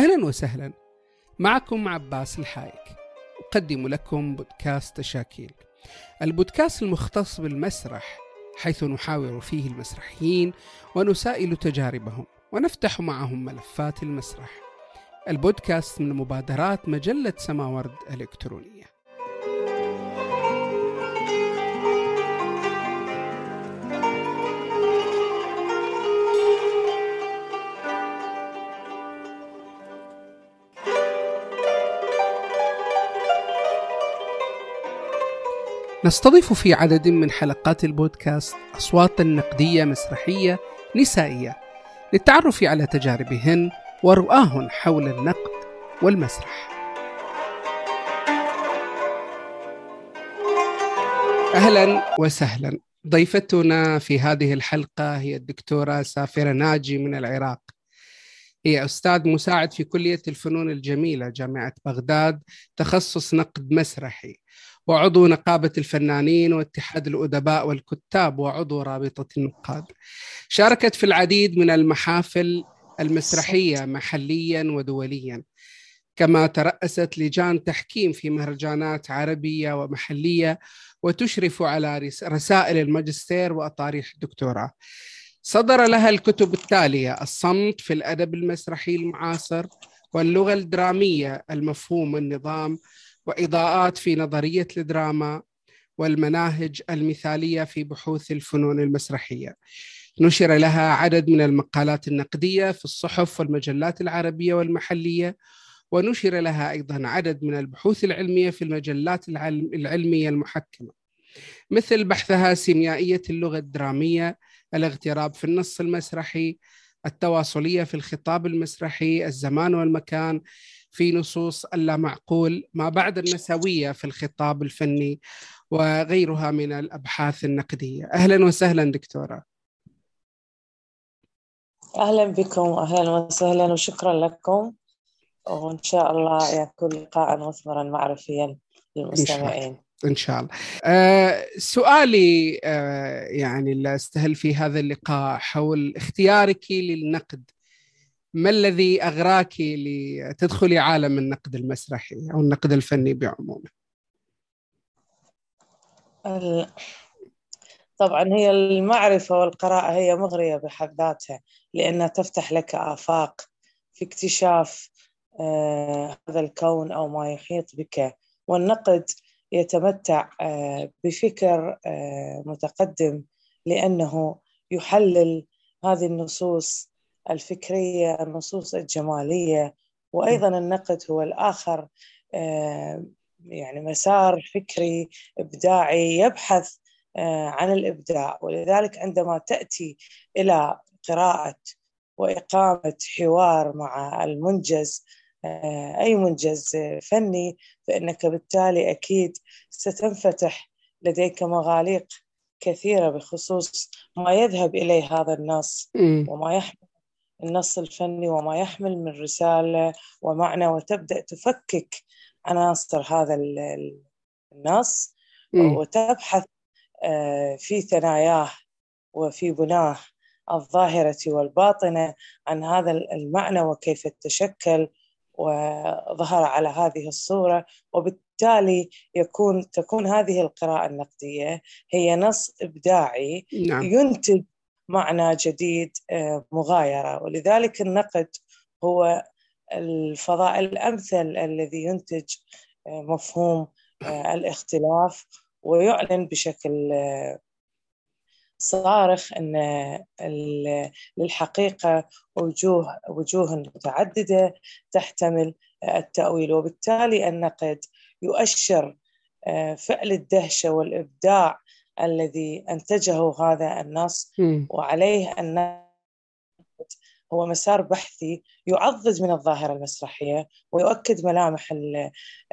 أهلا وسهلا. معكم عباس الحايك. أقدم لكم بودكاست تشاكيل البودكاست المختص بالمسرح حيث نحاور فيه المسرحيين ونسائل تجاربهم ونفتح معهم ملفات المسرح. البودكاست من مبادرات مجلة سماورد الإلكترونية نستضيف في عدد من حلقات البودكاست أصواتا نقدية مسرحية نسائية للتعرف على تجاربهن ورؤاهن حول النقد والمسرح. أهلا وسهلا. ضيفتنا في هذه الحلقة هي الدكتورة سافرة ناجي من العراق. هي أستاذ مساعد في كلية الفنون الجميلة جامعة بغداد تخصص نقد مسرحي. وعضو نقابة الفنانين واتحاد الأدباء والكتاب وعضو رابطة النقاد شاركت في العديد من المحافل المسرحية محليا ودوليا. كما ترأست لجان تحكيم في مهرجانات عربية ومحلية وتشرف على رسائل الماجستير وأطاريح الدكتوراه. صدر لها الكتب التالية الصمت في الأدب المسرحي المعاصر واللغة الدرامية المفهوم والنظام وإضاءات في نظرية الدراما والمناهج المثالية في بحوث الفنون المسرحية. نشر لها عدد من المقالات النقدية في الصحف والمجلات العربية والمحلية ونشر لها أيضا عدد من البحوث العلمية في المجلات العلمية المحكمة. مثل بحثها سيميائية اللغة الدرامية الاغتراب في النص المسرحي التواصلية في الخطاب المسرحي الزمان والمكان في نصوص اللامعقول ما بعد النسوية في الخطاب الفني وغيرها من الأبحاث النقدية. أهلا وسهلا دكتورة. أهلا بكم أهلا وسهلا وشكرا لكم. وإن شاء الله يكون لقاء مثمرا معرفيا للمستمعين. إن شاء الله. أه سؤالي أه يعني اللي أستهل في هذا اللقاء حول اختيارك للنقد. ما الذي أغراك لتدخلي عالم النقد المسرحي أو النقد الفني بعمومه؟ طبعا هي المعرفة والقراءة هي مغرية بحد ذاتها لأنها تفتح لك آفاق في اكتشاف آه هذا الكون أو ما يحيط بك والنقد يتمتع آه بفكر آه متقدم لأنه يحلل هذه النصوص الفكرية النصوص الجمالية وأيضا النقد هو الآخر آه، يعني مسار فكري إبداعي يبحث آه، عن الإبداع. ولذلك عندما تأتي إلى قراءة وإقامة حوار مع المنجز آه، أي منجز فني فإنك بالتالي أكيد ستنفتح لديك مغاليق كثيرة بخصوص ما يذهب إليه هذا النص وما يحمل النص الفني وما يحمل من رسالة ومعنى وتبدأ تفكك عناصر هذا النص. وتبحث آه، في ثناياه وفي بناه الظاهرة والباطنة عن هذا المعنى وكيف تشكل وظهر على هذه الصورة. وبالتالي يكون تكون هذه القراءة النقدية هي نص إبداعي نعم. ينتج معنى جديد آه، مغايرة. ولذلك النقد هو الفضاء الأمثل الذي ينتج آه، مفهوم آه، الاختلاف ويعلن بشكل صارخ إن للحقيقة وجوه وجوه متعددة تحتمل التأويل. وبالتالي النقد يؤشر فعل الدهشة والإبداع الذي أنتجه هذا النص وعليه أن هو مسار بحثي يعضد من الظاهرة المسرحية ويؤكد ملامح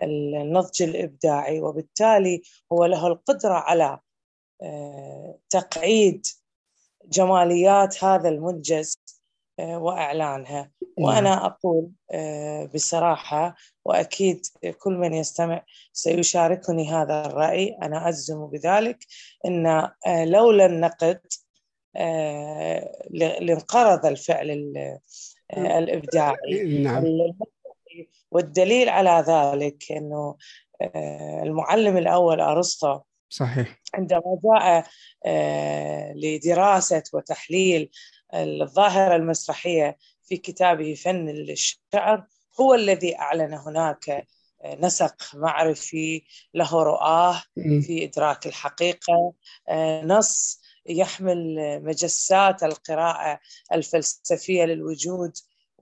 النضج الإبداعي وبالتالي هو له القدرة على آه، تقعيد جماليات هذا المنجز آه، وإعلانها. وأنا نعم. أقول آه، بصراحة وأكيد كل من يستمع سيشاركني هذا الرأي. أنا أجزم بذلك أن آه، لولا النقد لانقرض الفعل الإبداعي. نعم. والدليل على ذلك أنه المعلم الأول أرسطو صحيح. عندما جاء لدراسة وتحليل الظاهرة المسرحية في كتابه فن الشعر هو الذي أعلن هناك نسق معرفي له رؤاه في إدراك الحقيقة نص يحمل مجسات القراءة الفلسفية للوجود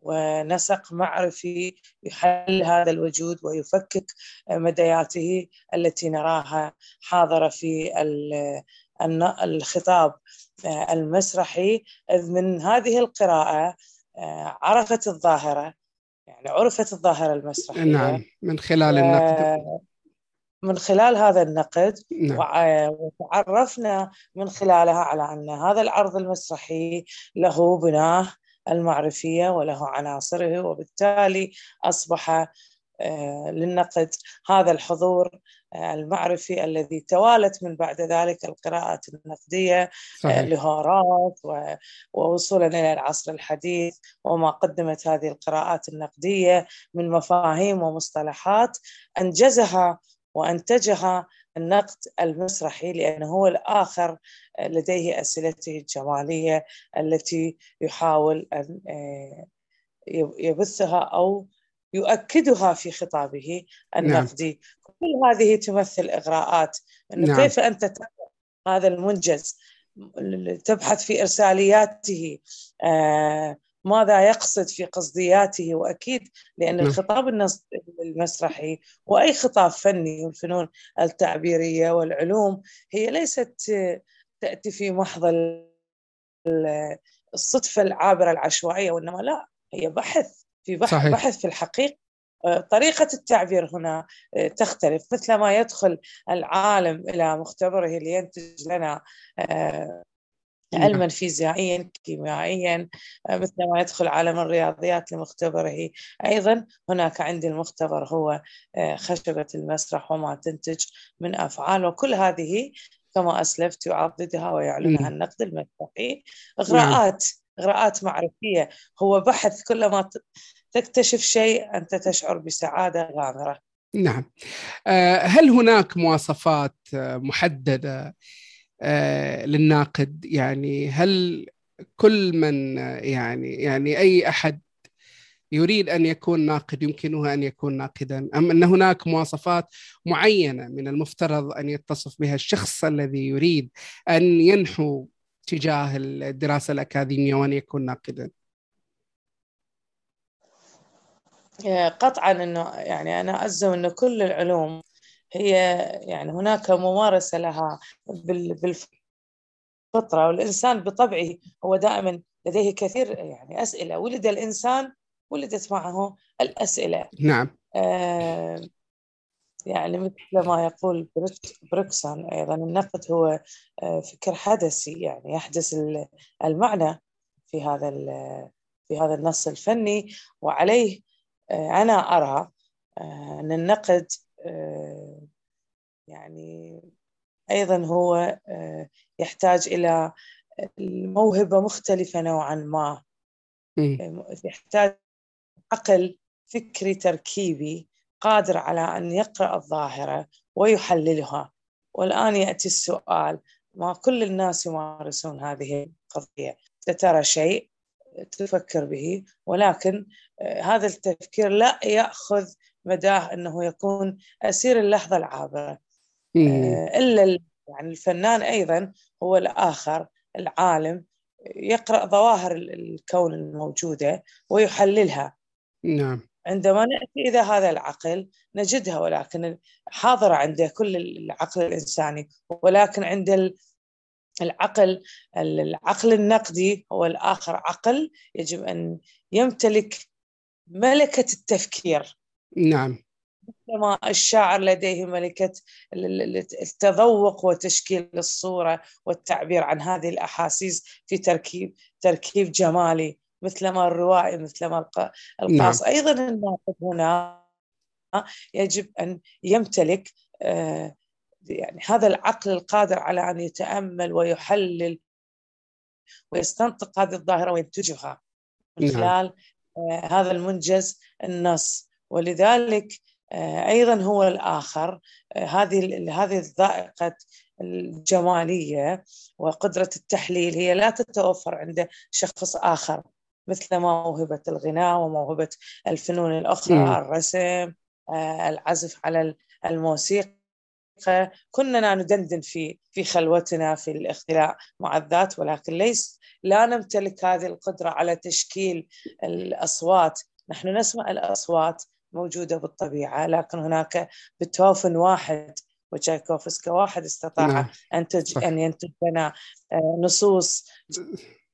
ونسق معرفي يحل هذا الوجود ويفكك مدياته التي نراها حاضرة في الخطاب المسرحي إذ من هذه القراءة عرفت الظاهرة يعني عرفت الظاهرة المسرحية نعم من خلال النقد من خلال هذا النقد نعم. وتعرفنا من خلالها على أن هذا العرض المسرحي له بناه المعرفية وله عناصره وبالتالي أصبح آه، للنقد هذا الحضور آه، المعرفي الذي توالت من بعد ذلك القراءات النقدية آه، صحيح. لهارات ووصولا إلى العصر الحديث وما قدمت هذه القراءات النقدية من مفاهيم ومصطلحات أنجزها وأنتجها النقد المسرحي لأنه هو الآخر لديه أسئلته الجمالية التي يحاول أن يبثها أو يؤكدها في خطابه النقدي نعم. كل هذه تمثل إغراءات أنه نعم. كيف أنت هذا المنجز تبحث في إرسالياته آه ماذا يقصد في قصدياته وأكيد لأن نعم. الخطاب المسرحي وأي خطاب فني والفنون التعبيرية والعلوم هي ليست تأتي في محض الصدفة العابرة العشوائية وإنما لا هي بحث في بحث, صحيح. بحث في الحقيقة آه، طريقة التعبير هنا آه، تختلف. مثل ما يدخل العالم إلى مختبره لينتج لنا آه، علما نعم. فيزيائيا كيميائيا مثل ما يدخل عالم الرياضيات لمختبره. أيضا هناك عندي المختبر هو خشبة المسرح وما تنتج من أفعال وكل هذه كما أسلفت يعضدها ويعلنها النقد المسرحي. إغراءات إغراءات معرفية. هو بحث كلما تكتشف شيء أنت تشعر بسعادة غامرة. نعم. آه، هل هناك مواصفات آه، محددة آه، للناقد؟ يعني هل كل من يعني يعني أي أحد يريد أن يكون ناقد يمكنه أن يكون ناقدا؟ أم أن هناك مواصفات معينة من المفترض أن يتصف بها الشخص الذي يريد أن ينحو تجاه الدراسة الأكاديمية وأن يكون ناقدا؟ قطعا إنه يعني أنا ازم إنه كل العلوم هي يعني هناك ممارسة لها بالفطرة والإنسان بطبعه هو دائما لديه كثير يعني أسئلة. ولد الإنسان ولدت معه الأسئلة. نعم. آه يعني مثل ما يقول بروكسون أيضا النقد هو آه، فكر حدثي يعني يحدث المعنى في هذا في هذا النص الفني. وعليه آه، أنا أرى آه، أن النقد آه، يعني أيضا هو يحتاج إلى موهبة مختلفة نوعا ما. يحتاج عقل فكري تركيبي قادر على أن يقرأ الظاهرة ويحللها. والآن يأتي السؤال ما كل الناس يمارسون هذه القضية؟ ترى شيء؟ تفكر به ولكن آه، هذا التفكير لا يأخذ مداه إنه يكون أسير اللحظة العابرة. آه، إلا يعني الفنان أيضا هو الآخر العالم يقرأ ظواهر الكون الموجودة ويحللها. نعم. عندما نأتي إلى هذا العقل نجدها ولكن حاضرة عند كل العقل الإنساني ولكن عند العقل العقل النقدي هو الآخر عقل يجب أن يمتلك ملكة التفكير. نعم. كما الشاعر لديه ملكة التذوق وتشكيل الصورة والتعبير عن هذه الأحاسيس في تركيب تركيب جمالي مثلما الروائي مثلما القاص. نعم. أيضا الناقد هنا يجب أن يمتلك آه يعني هذا العقل القادر على أن يتأمل ويحلل ويستنطق هذه الظاهرة وينتجها من نعم. خلال هذا المنجز النص ولذلك أيضا هو الآخر هذه هذه الذائقة الجمالية وقدرة التحليل هي لا تتوفر عند شخص آخر مثل موهبة الغناء وموهبة الفنون الأخرى م. الرسم العزف على الموسيقى كنا ندندن في في خلوتنا في الاختلاء مع الذات ولكن ليس لا نمتلك هذه القدرة على تشكيل الأصوات نحن نسمع الأصوات موجودة بالطبيعة لكن هناك بيتهوفن واحد وتشايكوفسكي واحد استطاع نعم. أن أن ينتج لنا آه، نصوص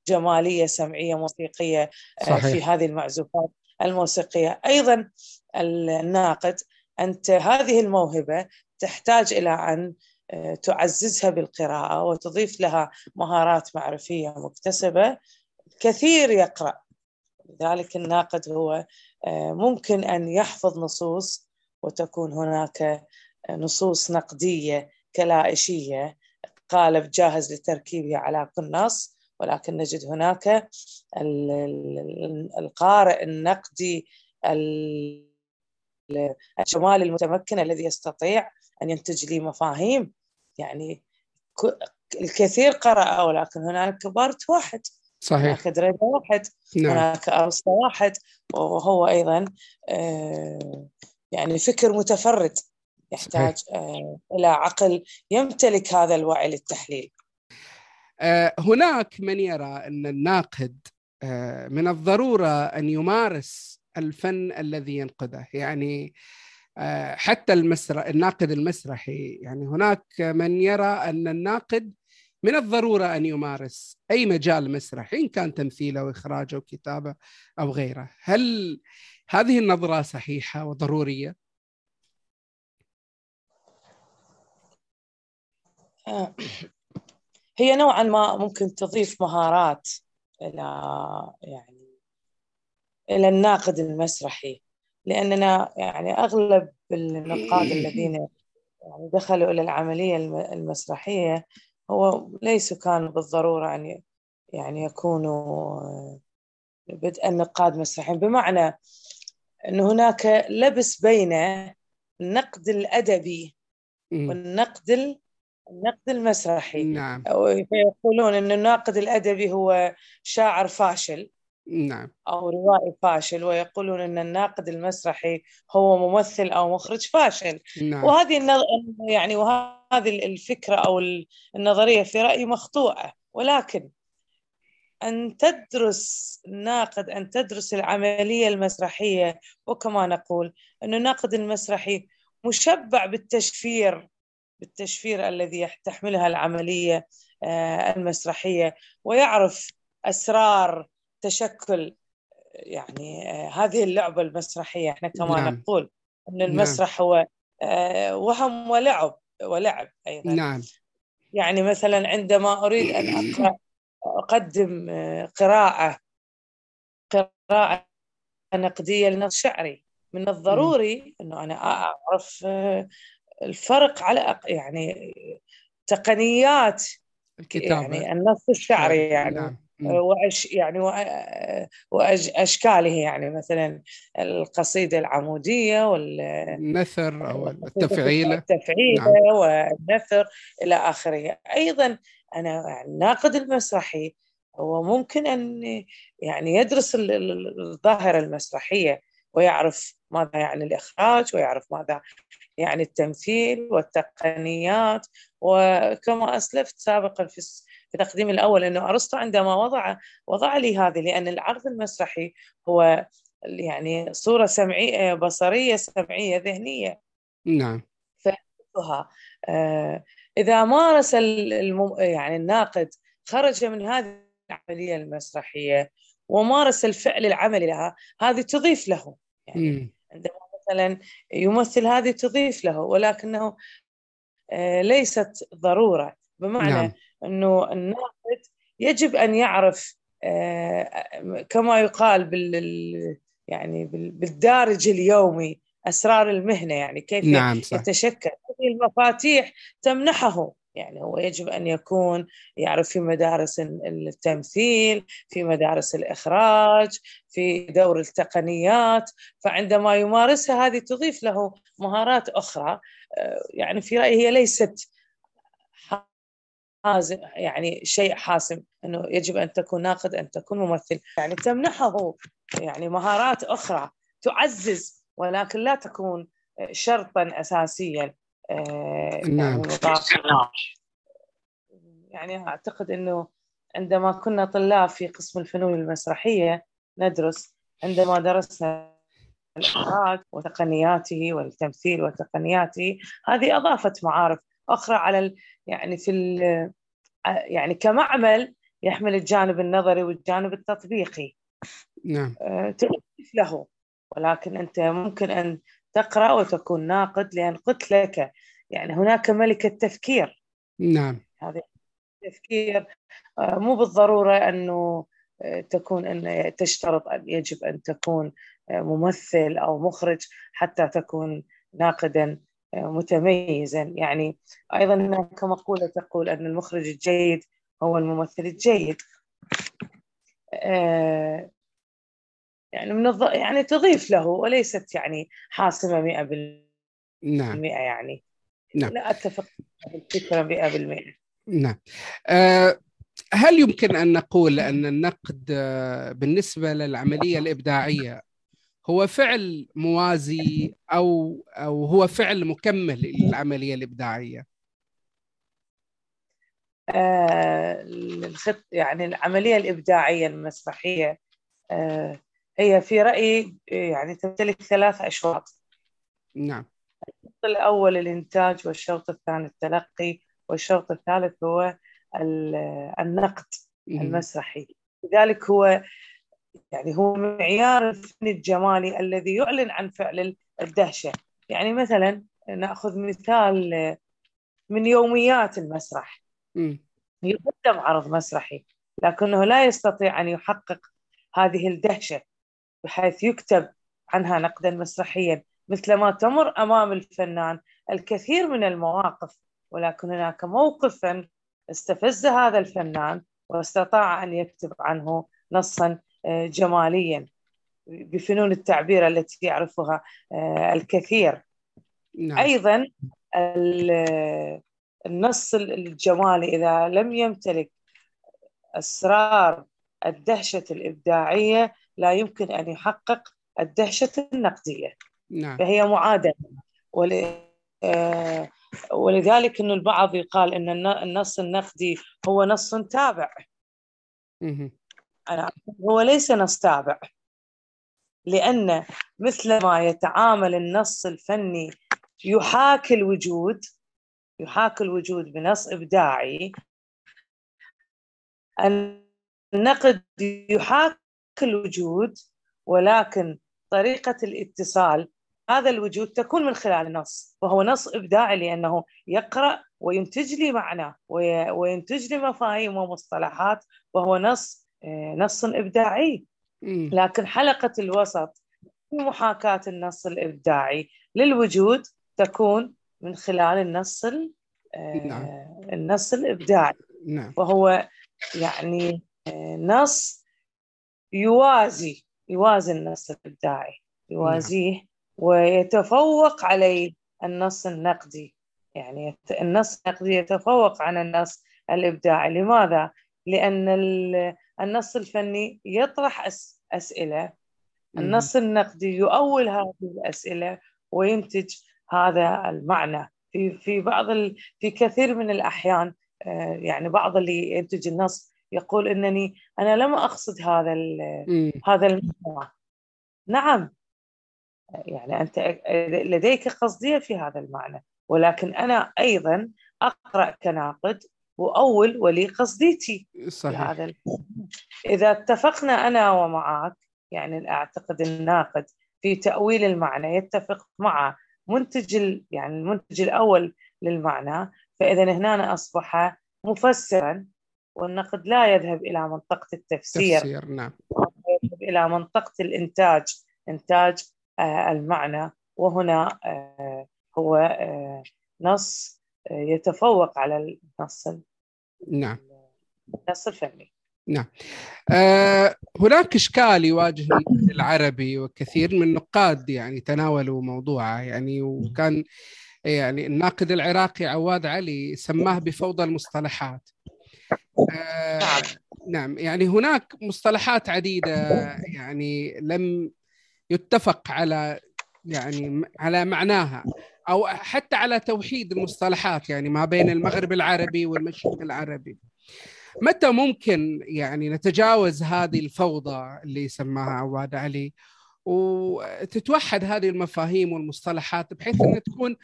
جمالية سمعية موسيقية آه، صحيح. في هذه المعزوفات الموسيقية أيضا الناقد أنت هذه الموهبة تحتاج إلى أن آه، تعززها بالقراءة وتضيف لها مهارات معرفية مكتسبة كثير يقرأ. لذلك الناقد هو آه، ممكن أن يحفظ نصوص وتكون هناك نصوص نقدية كلائشية. قالب جاهز لتركيبها على كل نص ولكن نجد هناك القارئ النقدي الجمال المتمكن الذي يستطيع أن ينتج لي مفاهيم. يعني الكثير قرأ ولكن هناك بارت واحد. صحيح. هناك درجة واحد. نعم. هناك أرسطو واحد. وهو أيضا آه، يعني فكر متفرد. يحتاج صحيح. آه، إلى عقل يمتلك هذا الوعي للتحليل. آه، هناك من يرى أن الناقد من الضرورة أن يمارس الفن الذي ينقده. يعني حتى المسرح الناقد المسرحي. يعني هناك من يرى أن الناقد من الضرورة أن يمارس أي مجال مسرحي إن كان تمثيل أو اخراج أو كتابه أو غيره، هل هذه النظرة صحيحة وضرورية؟ آه، هي نوعا ما ممكن تضيف مهارات إلى يعني إلى الناقد المسرحي. لأننا يعني أغلب النقاد الذين يعني دخلوا إلى العملية المسرحية هو ليسوا كانوا بالضرورة أن يعني يكونوا بدء النقاد مسرحيين. بمعنى أن هناك لبس بين النقد الأدبي والنقد النقد المسرحي. نعم. يقولون أن الناقد الأدبي هو شاعر فاشل. نعم. أو روائي فاشل ويقولون أن الناقد المسرحي هو ممثل أو مخرج فاشل. نعم. وهذه النظ... يعني وهذه الفكرة أو النظرية في رأيي مخطوئة. ولكن أن تدرس الناقد أن تدرس العملية المسرحية وكما نقول أن الناقد المسرحي مشبع بالتشفير بالتشفير الذي تحملها العملية آه، المسرحية ويعرف أسرار تشكل يعني آه، هذه اللعبة المسرحية إحنا كما نعم. نقول أن نعم. المسرح نعم. هو آه، وهم ولعب ولعب أيضا نعم يعني مثلا عندما أريد أن أقرأ أقدم آه، قراءة قراءة نقدية لنص شعري من الضروري أنه أنا أعرف الفرق على يعني تقنيات الكتابة يعني النص الشعري يعني نعم. وأش يعني واشكاله يعني مثلا القصيدة العمودية والنثر أو التفعيله التفعيله نعم. والنثر إلى آخره. أيضا أنا الناقد المسرحي هو ممكن أن يعني يدرس الظاهرة المسرحية ويعرف ماذا يعني الإخراج ويعرف ماذا يعني التمثيل والتقنيات وكما أسلفت سابقا في في تقديمي الأول إنه أرسطو عندما وضع وضع لي هذه لأن العرض المسرحي هو يعني صورة سمعية بصرية سمعية ذهنية. نعم. فها آه إذا مارس المم... يعني الناقد خرج من هذه العملية المسرحية ومارس الفعل العملي لها هذه تضيف له. يعني عندما مثلا يمثل هذه تضيف له ولكنه آه ليست ضرورة. بمعنى نعم. إنه الناقد يجب أن يعرف آه، كما يقال بال يعني بالدارج اليومي أسرار المهنة يعني كيف نعم صح. يتشكل. هذه المفاتيح تمنحه. يعني هو يجب أن يكون يعرف في مدارس التمثيل في مدارس الإخراج في دور التقنيات. فعندما يمارسها هذه تضيف له مهارات أخرى آه، يعني في رأيي هي ليست يعني شيء حاسم إنه يجب أن تكون ناقد أن تكون ممثل. يعني تمنحه يعني مهارات أخرى تعزز ولكن لا تكون شرطا اساسيا آه، نعم. يعني أعتقد إنه عندما كنا طلاب في قسم الفنون المسرحية ندرس عندما درسنا الأخراج وتقنياته والتمثيل وتقنياته هذه أضافت معارف. أخرى على ال... يعني في ال... يعني كمعمل يحمل الجانب النظري والجانب التطبيقي. نعم. آه، تضيف له. ولكن أنت ممكن أن تقرأ وتكون ناقد لأن قلت لك يعني هناك ملكة تفكير. نعم. هذا التفكير آه، مو بالضرورة أنه آه، تكون أن تشترط أن يجب أن تكون ممثل أو مخرج حتى تكون ناقدا. متميزا. يعني أيضا هناك مقوله تقول أن المخرج الجيد هو الممثل الجيد. آه، يعني من الض... يعني تضيف له وليست يعني حاسمة 100% نعم. يعني. نعم. لا أتفق بالفكرة 100% نعم. أه هل يمكن أن نقول أن النقد آه، بالنسبة للعملية الإبداعية هو فعل موازي أو أو هو فعل مكمل للعملية الإبداعية؟ آه الخط يعني العملية الإبداعية المسرحية آه هي في رأيي يعني تمتلك ثلاث أشواط. نعم. الشوط الأول الإنتاج والشوط الثاني التلقي والشوط الثالث هو النقد المسرحي. لذلك هو يعني هو معيار الفن الجمالي الذي يعلن عن فعل الدهشة. يعني مثلا نأخذ مثال من يوميات المسرح. يقدم عرض مسرحي لكنه لا يستطيع أن يحقق هذه الدهشة بحيث يكتب عنها نقدا مسرحيا مثلما تمر أمام الفنان الكثير من المواقف. ولكن هناك موقفا استفز هذا الفنان واستطاع أن يكتب عنه نصا جماليا بفنون التعبير التي يعرفها آه، الكثير. نعم. أيضا النص الجمالي إذا لم يمتلك أسرار الدهشة الإبداعية لا يمكن أن يحقق الدهشة النقدية. نعم. فهي معادلة. ول... آه، ولذلك أن البعض يقال أن النص النقدي هو نص تابع. هو ليس نص تابع لأن مثل ما يتعامل النص الفني يحاكي الوجود يحاكي الوجود بنص إبداعي النقد يحاكي الوجود ولكن طريقة الاتصال هذا الوجود تكون من خلال النص وهو نص إبداعي لأنه يقرأ وينتج لي معنى وينتج لي مفاهيم ومصطلحات وهو نص آه، نص إبداعي لكن حلقة الوسط في محاكاة النص الإبداعي للوجود تكون من خلال النص آه، نعم. النص الإبداعي نعم. وهو يعني آه، نص يوازي يوازي النص الإبداعي يوازيه نعم. ويتفوق عليه النص النقدي يعني النص النقدي يتفوق عن النص الإبداعي لماذا؟ لأن النص الفني يطرح أس أسئلة. النص النقدي يؤول هذه الأسئلة وينتج هذا المعنى. في في بعض ال... في كثير من الأحيان آه، يعني بعض اللي ينتج النص يقول إنني أنا لم أقصد هذا هذا المعنى. نعم. يعني أنت لديك قصدية في هذا المعنى ولكن أنا أيضا أقرأ كناقد وأول ولي قصديتي صحيح. هذا إذا اتفقنا أنا ومعك يعني أعتقد الناقد في تأويل المعنى يتفق مع منتج يعني المنتج الأول للمعنى فإذا هنا أصبح مفسرا والنقد لا يذهب إلى منطقة التفسير. تفسير نعم. يذهب إلى منطقة الإنتاج إنتاج آه المعنى وهنا آه هو آه نص يتفوق على النص نعم. النص الفني. نعم. أه هناك إشكال يواجه العربي وكثير من النقاد يعني تناولوا موضوعه يعني وكان يعني الناقد العراقي عواد علي سماه بفوضى المصطلحات. أه نعم. نعم. يعني هناك مصطلحات عديدة يعني لم يتفق على يعني على معناها. أو حتى على توحيد المصطلحات يعني ما بين المغرب العربي والمشرق العربي. متى ممكن يعني نتجاوز هذه الفوضى اللي سماها عواد علي؟ وتتوحد هذه المفاهيم والمصطلحات بحيث إنها تكون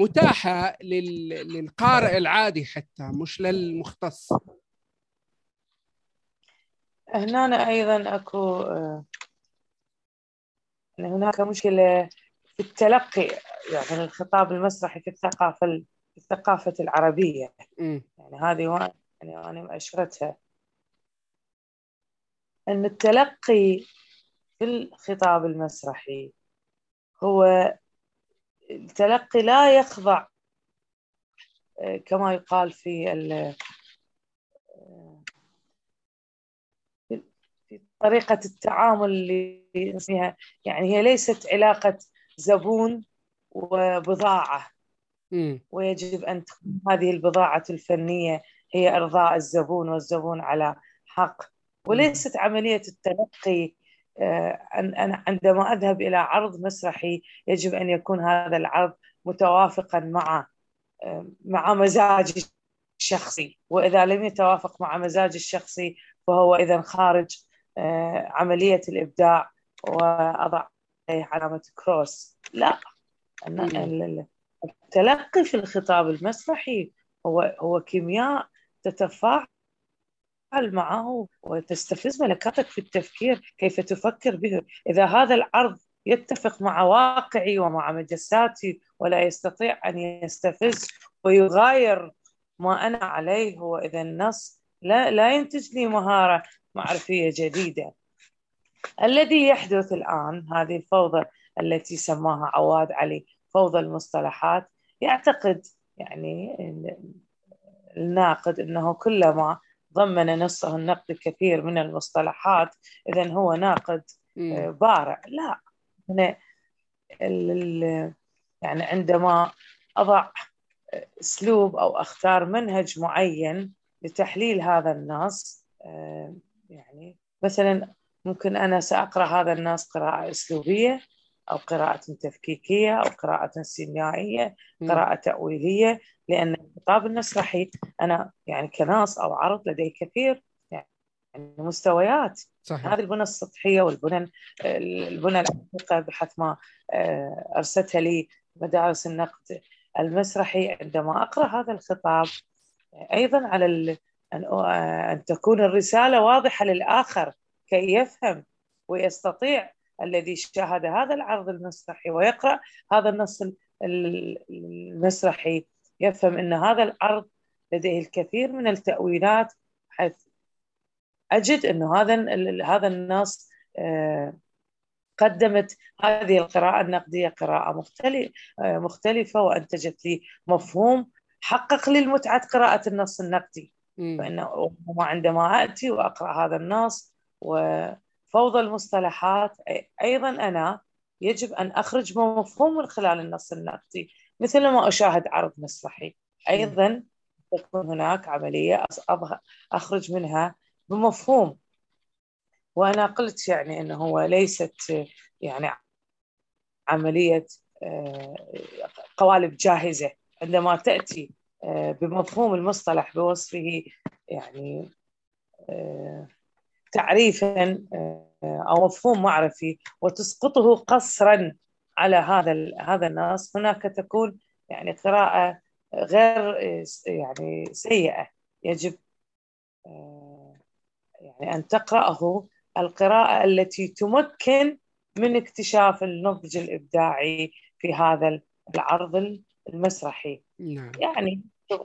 متاحة للقارئ العادي حتى مش للمختص. هنا أيضا أكو هناك مشكلة في التلقي يعني الخطاب المسرحي في الثقافة في الثقافة العربية. م. يعني هذه يعني أنا أشرتها. أن التلقي في الخطاب المسرحي هو التلقي لا يخضع آه، كما يقال في آه، في طريقة التعامل اللي فيها. يعني هي ليست علاقة زبون وبضاعة. ويجب أن تكون هذه البضاعة الفنية هي إرضاء الزبون والزبون على حق. وليست عملية التلقي آه، أنا عندما أذهب إلى عرض مسرحي يجب أن يكون هذا العرض متوافقا مع آه، مع مزاجي الشخصي. وإذا لم يتوافق مع مزاجي الشخصي فهو إذا خارج آه، عملية الإبداع وأضع علامة كروس. لا التلقي في الخطاب المسرحي هو هو كيمياء تتفاعل معه وتستفز ملكاتك في التفكير كيف تفكر به. إذا هذا العرض يتفق مع واقعي ومع مجساتي ولا يستطيع أن يستفز ويغاير ما أنا عليه هو إذا النص لا, لا ينتج لي مهارة معرفية جديدة. الذي يحدث الآن هذه الفوضى التي سماها عواد علي فوضى المصطلحات يعتقد يعني الناقد إنه كلما ضمن نصه النقد الكثير من المصطلحات اذا هو ناقد آه، بارع. لا هنا يعني عندما أضع أسلوب أو أختار منهج معين لتحليل هذا النص آه، يعني مثلا ممكن أنا سأقرأ هذا النص قراءة أسلوبية أو قراءة تفكيكية أو قراءة سينمائيه قراءة تأويلية لأن الخطاب المسرحي أنا يعني كناس أو عرض لدي كثير يعني مستويات. صحيح. هذه البنى السطحية والبنى البنى العميقة بحث ما آه، ارستها لي مدارس النقد المسرحي. عندما أقرأ هذا الخطاب أيضا على أن تكون الرسالة واضحة للآخر. كي يفهم ويستطيع الذي شاهد هذا العرض المسرحي ويقرأ هذا النص المسرحي يفهم إن هذا العرض لديه الكثير من التأويلات حيث أجد إنه هذا هذا النص آه، قدمت هذه القراءة النقدية قراءة آه، مختلفة وأنتجت لي مفهوم حقق لي المتعة قراءة النص النقدي. فإنه عندما أتي وأقرأ هذا النص وفوضى المصطلحات. أيضا أنا يجب أن أخرج بمفهوم من خلال النص النقدي مثل ما أشاهد عرض مسرحي أيضا تكون هناك عملية أخرج منها بمفهوم. وأنا قلت يعني أنه هو ليست يعني عملية آه، قوالب جاهزة. عندما تأتي آه، بمفهوم المصطلح بوصفه يعني آه، تعريفا أو مفهوم معرفي وتسقطه قصرا على هذا هذا النص. هناك تكون يعني قراءة غير يعني سيئة. يجب آه، يعني أن تقرأه. القراءة التي تمكن من اكتشاف النضج الإبداعي في هذا العرض المسرحي. نعم. يعني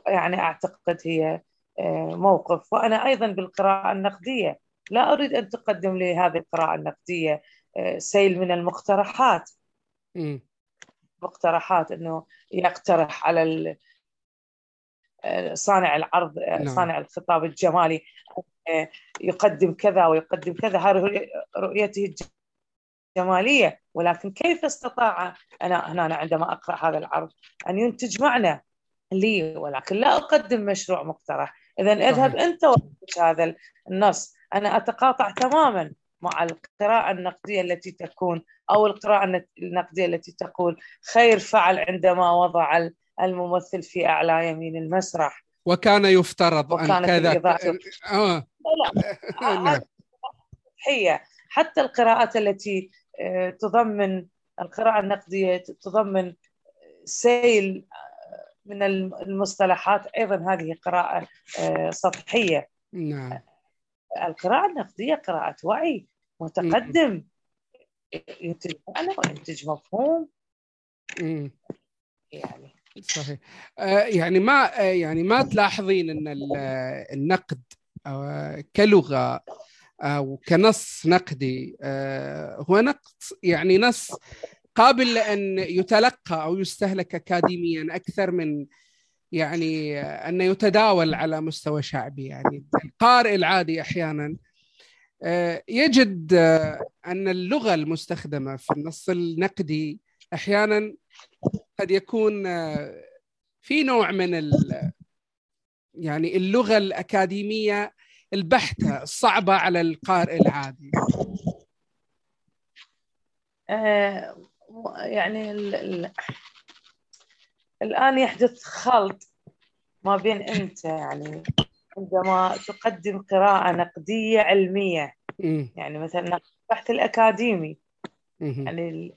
يعني أعتقد هي آه، موقف. وأنا أيضا بالقراءة النقدية. لا أريد أن تقدم لي هذه القراءة النقدية آه، سيل من المقترحات. مقترحات إنه يقترح على صانع العرض نعم. صانع الخطاب الجمالي يقدم كذا ويقدم كذا. هذه رؤيته الجمالية ولكن كيف استطاع أنا هنا عندما أقرأ هذا العرض أن ينتج معنى لي ولكن لا أقدم مشروع مقترح. اذا اذهب أنت هذا النص. أنا أتقاطع تماما مع القراءة النقدية التي تكون أو القراءة النقدية التي تقول خير فعل عندما وضع الممثل في أعلى يمين المسرح. وكان يفترض أن كذا آه. لا نعم. هي. حتى القراءات التي آه، تضمن القراءة النقدية تضمن سيل آه، من المصطلحات أيضا هذه قراءة آه، سطحية. نعم. القراءة النقدية قراءة وعي متقدم. ينتج معنى وينتج مفهوم. يعني. صحيح. يعني ما يعني ما تلاحظين إن النقد كلغة أو كنص نقدي هو نقد يعني نص قابل لأن يتلقى أو يستهلك اكاديميا أكثر من يعني انه يتداول على مستوى شعبي يعني القارئ العادي أحيانا. يجد أن اللغة المستخدمة في النص النقدي أحيانا قد يكون في نوع من يعني اللغة الأكاديمية البحتة الصعبة على القارئ العادي. آه يعني ال ال الآن يحدث خلط ما بين أنت يعني عندما تقدم قراءة نقدية علمية يعني مثلا البحث الأكاديمي يعني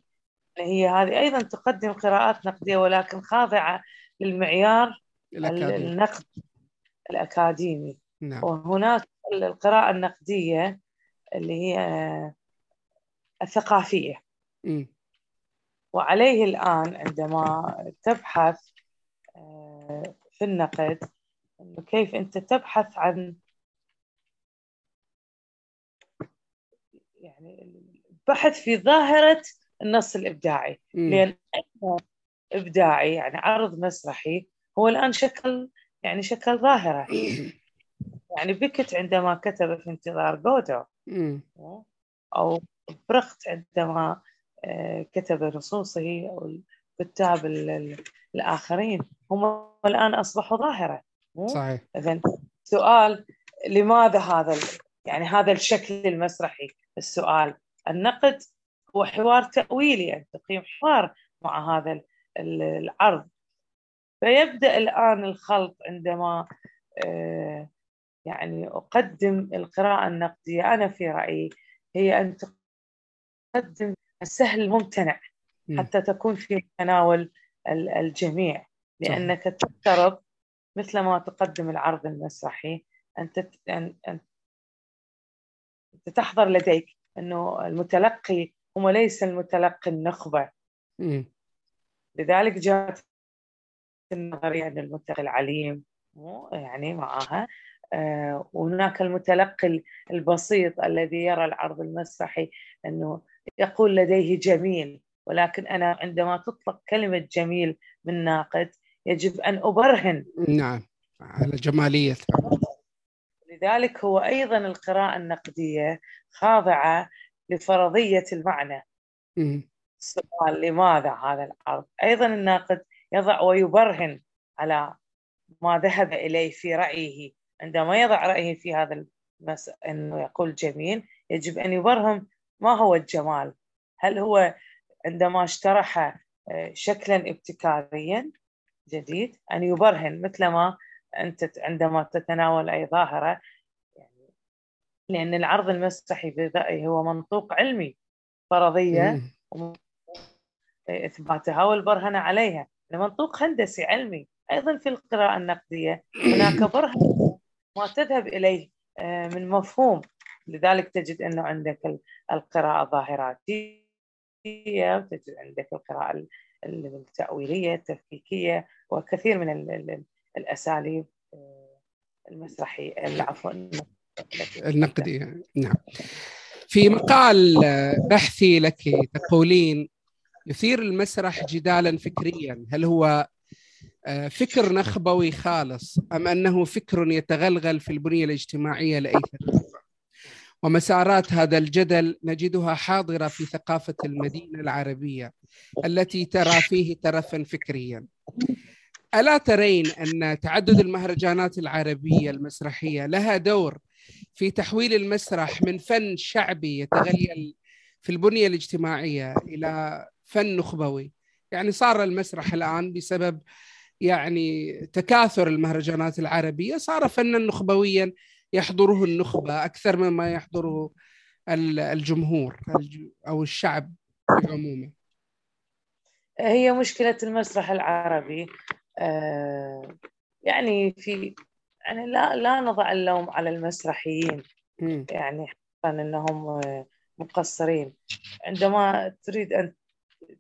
هي هذه أيضا تقدم قراءات نقدية ولكن خاضعة للمعيار الأكاديمي. النقد الأكاديمي نعم. وهناك القراءة النقدية اللي هي الثقافية م. وعليه الآن عندما تبحث آه، في النقد إنه كيف أنت تبحث عن يعني البحث في ظاهرة النص الإبداعي. م. لأن إبداعي يعني عرض مسرحي هو الآن شكل يعني شكل ظاهرة. يعني بكت عندما كتب في انتظار جودو. أو برخت عندما كتب نصوصه أو الكتاب الآخرين هم الآن أصبحوا ظاهرة صحيح. اذا سؤال لماذا هذا يعني هذا الشكل المسرحي؟ السؤال النقد هو حوار تأويلي يعني تقييم حوار مع هذا العرض. فيبدأ الآن الخلط عندما آه، يعني أقدم القراءة النقدية. أنا في رأيي هي أن تقدم السهل الممتنع حتى تكون في تناول الجميع لأنك تفترض مثل ما تقدم العرض المسرحي أنت أن تحضر لديك أنه المتلقي هو ليس المتلقي النخبة. لذلك جاءت النظرية أن المتلقي العليم يعني معها آه، وهناك المتلقي البسيط الذي يرى العرض المسرحي أنه يقول لديه جميل ولكن أنا عندما تطلق كلمة جميل من ناقد يجب أن أبرهن. نعم على جمالية. لذلك هو أيضا القراءة النقدية خاضعة لفرضية المعنى. السؤال لماذا هذا العرض؟ أيضا الناقد يضع ويبرهن على ما ذهب إليه في رأيه. عندما يضع رأيه في هذا المس... أنه يقول جميل يجب أن يبرهن ما هو الجمال؟ هل هو عندما اشترح آه، شكلا ابتكاريا؟ جديد. أن يبرهن مثلما أنت عندما تتناول أي ظاهرة يعني لأن العرض المسرحي في هو منطوق علمي فرضية إثباتها والبرهنة عليها. منطوق هندسي علمي. أيضا في القراءة النقدية هناك برهنة ما تذهب إليه آه، من مفهوم. لذلك تجد أنه عندك القراءة ظاهراتية وتجد عندك القراءة التأويلية التفكيكية وكثير من الأساليب آه، المسرحية عفوا النقدية نعم. في مقال بحثي لك تقولين يثير المسرح جدالا فكريا. هل هو آه، فكر نخبوي خالص أم أنه فكر يتغلغل في البنية الاجتماعية لأي ثقافة ومسارات هذا الجدل نجدها حاضرة في ثقافة المدينة العربية التي ترى فيه ترفا فكريا. ألا ترين أن تعدد المهرجانات العربية المسرحية لها دور في تحويل المسرح من فن شعبي يتغلغل في البنية الاجتماعية إلى فن نخبوي؟ يعني صار المسرح الآن بسبب يعني تكاثر المهرجانات العربية صار فنا نخبويا يحضره النخبة أكثر مما يحضره الجمهور أو الشعب بعمومه. هي مشكلة المسرح العربي آه، يعني في يعني لا لا نضع اللوم على المسرحيين. يعني حقا إنهم مقصرين. عندما تريد أن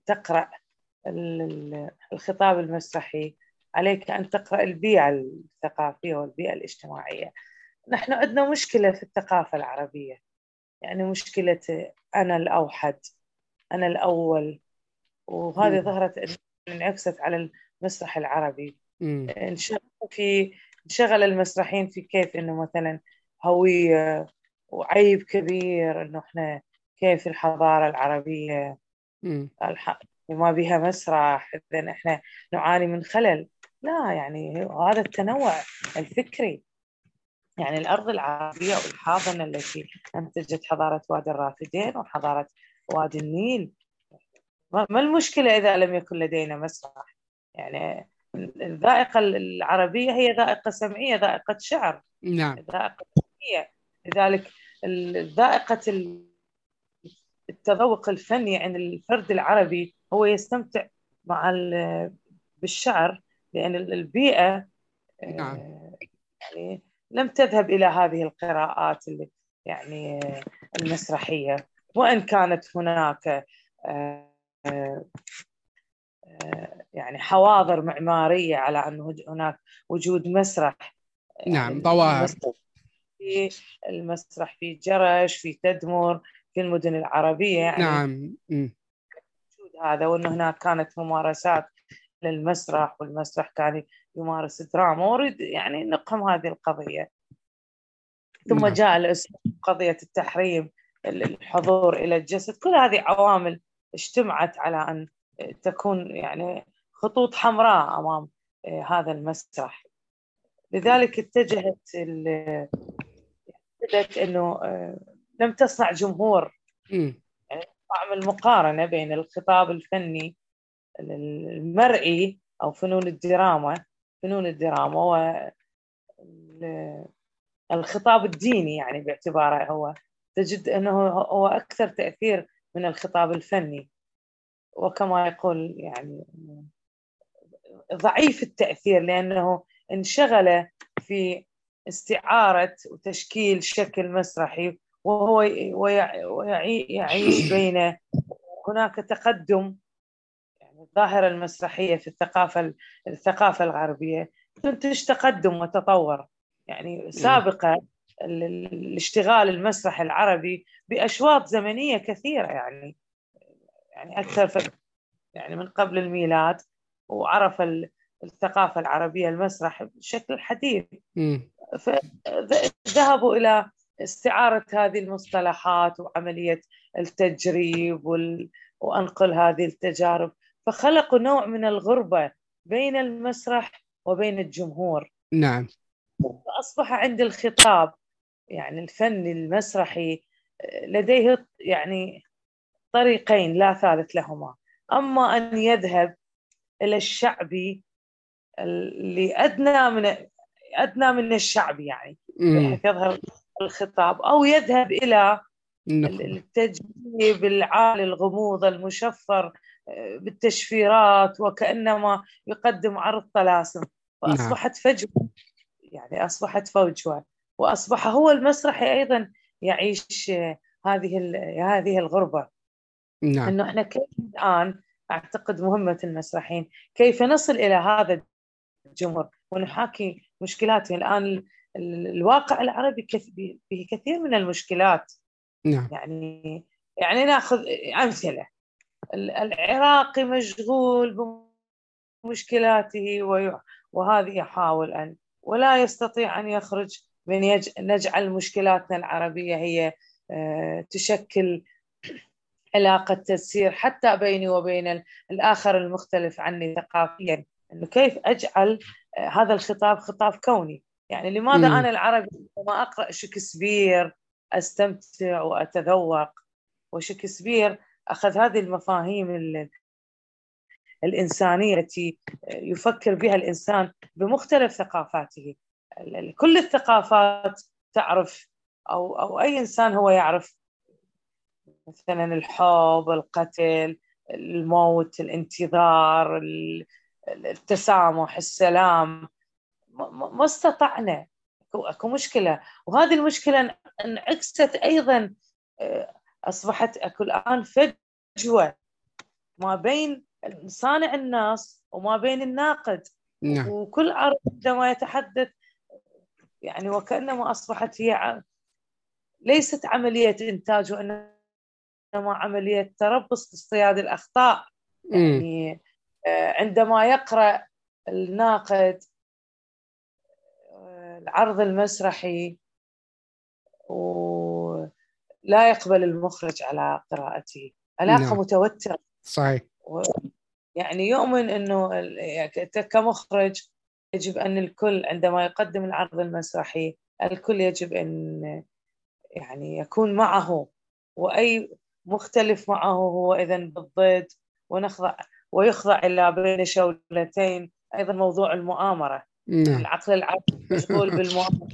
تقرأ الخطاب المسرحي عليك أن تقرأ البيئة الثقافية والبيئة الاجتماعية. نحن عندنا مشكلة في الثقافة العربية. يعني مشكلة أنا الأوحد أنا الأول وهذه ظهرت انعكست على المسرح العربي. انشغل في انشغل المسرحيين في كيف إنه مثلا هوية وعيب كبير إنه إحنا كيف الحضارة العربية الح... وما بها مسرح اذا إحنا نعاني من خلل. لا يعني هذا التنوع الفكري. يعني الأرض العربية والحاضنة التي أنتجت حضارة وادي الرافدين وحضارة وادي النيل. ما المشكلة إذا لم يكن لدينا مسرح؟ يعني الذائقة العربية هي ذائقة سمعية ذائقة شعر نعم. ذائقة سمعية. لذلك ذائقة التذوق الفني عند الفرد العربي هو يستمتع مع بالشعر لأن البيئة نعم. يعني لم تذهب إلى هذه القراءات اللي يعني المسرحية وإن كانت هناك يعني حواضر معمارية على أنه هناك وجود مسرح نعم ظواهر. في المسرح في جرش في تدمر في المدن العربية يعني. نعم هذا وأنه هناك كانت ممارسات للمسرح والمسرح كان يمارس دراما ورد يعني نقهم هذه القضية. ثم نعم. جاء الاسم قضية التحريم الحضور إلى الجسد كل هذه عوامل اجتمعت على أن تكون يعني خطوط حمراء أمام هذا المسرح. لذلك اتجهت ابتدت إنه لم تصنع جمهور. يعني اعمل مقارنه بين الخطاب الفني المرئي أو فنون الدراما فنون الدراما والخطاب الديني يعني باعتباره هو. تجد أنه هو أكثر تأثير من الخطاب الفني. وكما يقول يعني ضعيف التأثير لأنه انشغل في استعارة وتشكيل شكل مسرحي وهو يعيش بين هناك تقدم الظاهرة المسرحية في الثقافة الثقافة الغربية تنتج تقدم وتطور؟ يعني سابقة الاشتغال المسرح العربي بأشواط زمنية كثيرة يعني يعني أكثر يعني من قبل الميلاد وعرف الثقافة العربية المسرح بشكل حديث. فذهبوا إلى استعارة هذه المصطلحات وعملية التجريب وال... وأنقل هذه التجارب. فخلقوا نوع من الغربة بين المسرح وبين الجمهور. نعم. فأصبح عند الخطاب يعني الفني المسرحي لديه يعني طريقين لا ثالث لهما. أما أن يذهب إلى الشعبي اللي أدنى من أدنى من الشعبي يعني بحيث يظهر الخطاب أو يذهب إلى التجريب العالي الغموض المشفر بالتشفيرات وكأنما يقدم عرض طلاسم. فأصبحت فجوة. يعني أصبحت فجوة. وأصبح هو المسرحي أيضا يعيش هذه هذه الغربة. نعم. أنه إحنا كيف الآن أعتقد مهمة المسرحيين كيف نصل إلى هذا الجمهور؟ ونحاكي مشكلاته الآن الواقع العربي به كثير من المشكلات. نعم. يعني يعني نأخذ أمثلة. العراقي مشغول مشكلاته وهذه يحاول أن ولا يستطيع أن يخرج من يج... نجعل مشكلاتنا العربية هي آه، تشكل علاقة تسير حتى بيني وبين الآخر المختلف عني ثقافيا. أنه كيف أجعل آه، هذا الخطاب خطاب كوني؟ يعني لماذا م. أنا العربي لما أقرأ شكسبير أستمتع وأتذوق؟ وشكسبير أخذ هذه المفاهيم الإنسانية التي يفكر بها الإنسان بمختلف ثقافاته. كل الثقافات تعرف أو, أو أي إنسان هو يعرف. مثلا الحب القتل الموت الانتظار التسامح السلام. ما استطعنا. أكو مشكلة. وهذه المشكلة انعكست أيضا أصبحت اكو الآن فجوة ما بين صانع الناس وما بين الناقد. نعم. وكل عرب عندما يتحدث يعني وكأنما أصبحت هي ليست عملية إنتاج وإنما عملية تربص لاصطياد الأخطاء. يعني آه، عندما يقرأ الناقد آه، العرض المسرحي ولا يقبل المخرج على قراءته. علاقة نعم. متوترة صحيح. يعني يؤمن إنه يعني كمخرج يجب أن الكل عندما يقدم العرض المسرحي الكل يجب أن يعني يكون معه. وأي مختلف معه هو اذا بالضد. ونخضع ويخضع إلى بين شولتين. أيضا موضوع المؤامرة. نعم. العقل العقل مشغول بالمؤامرة.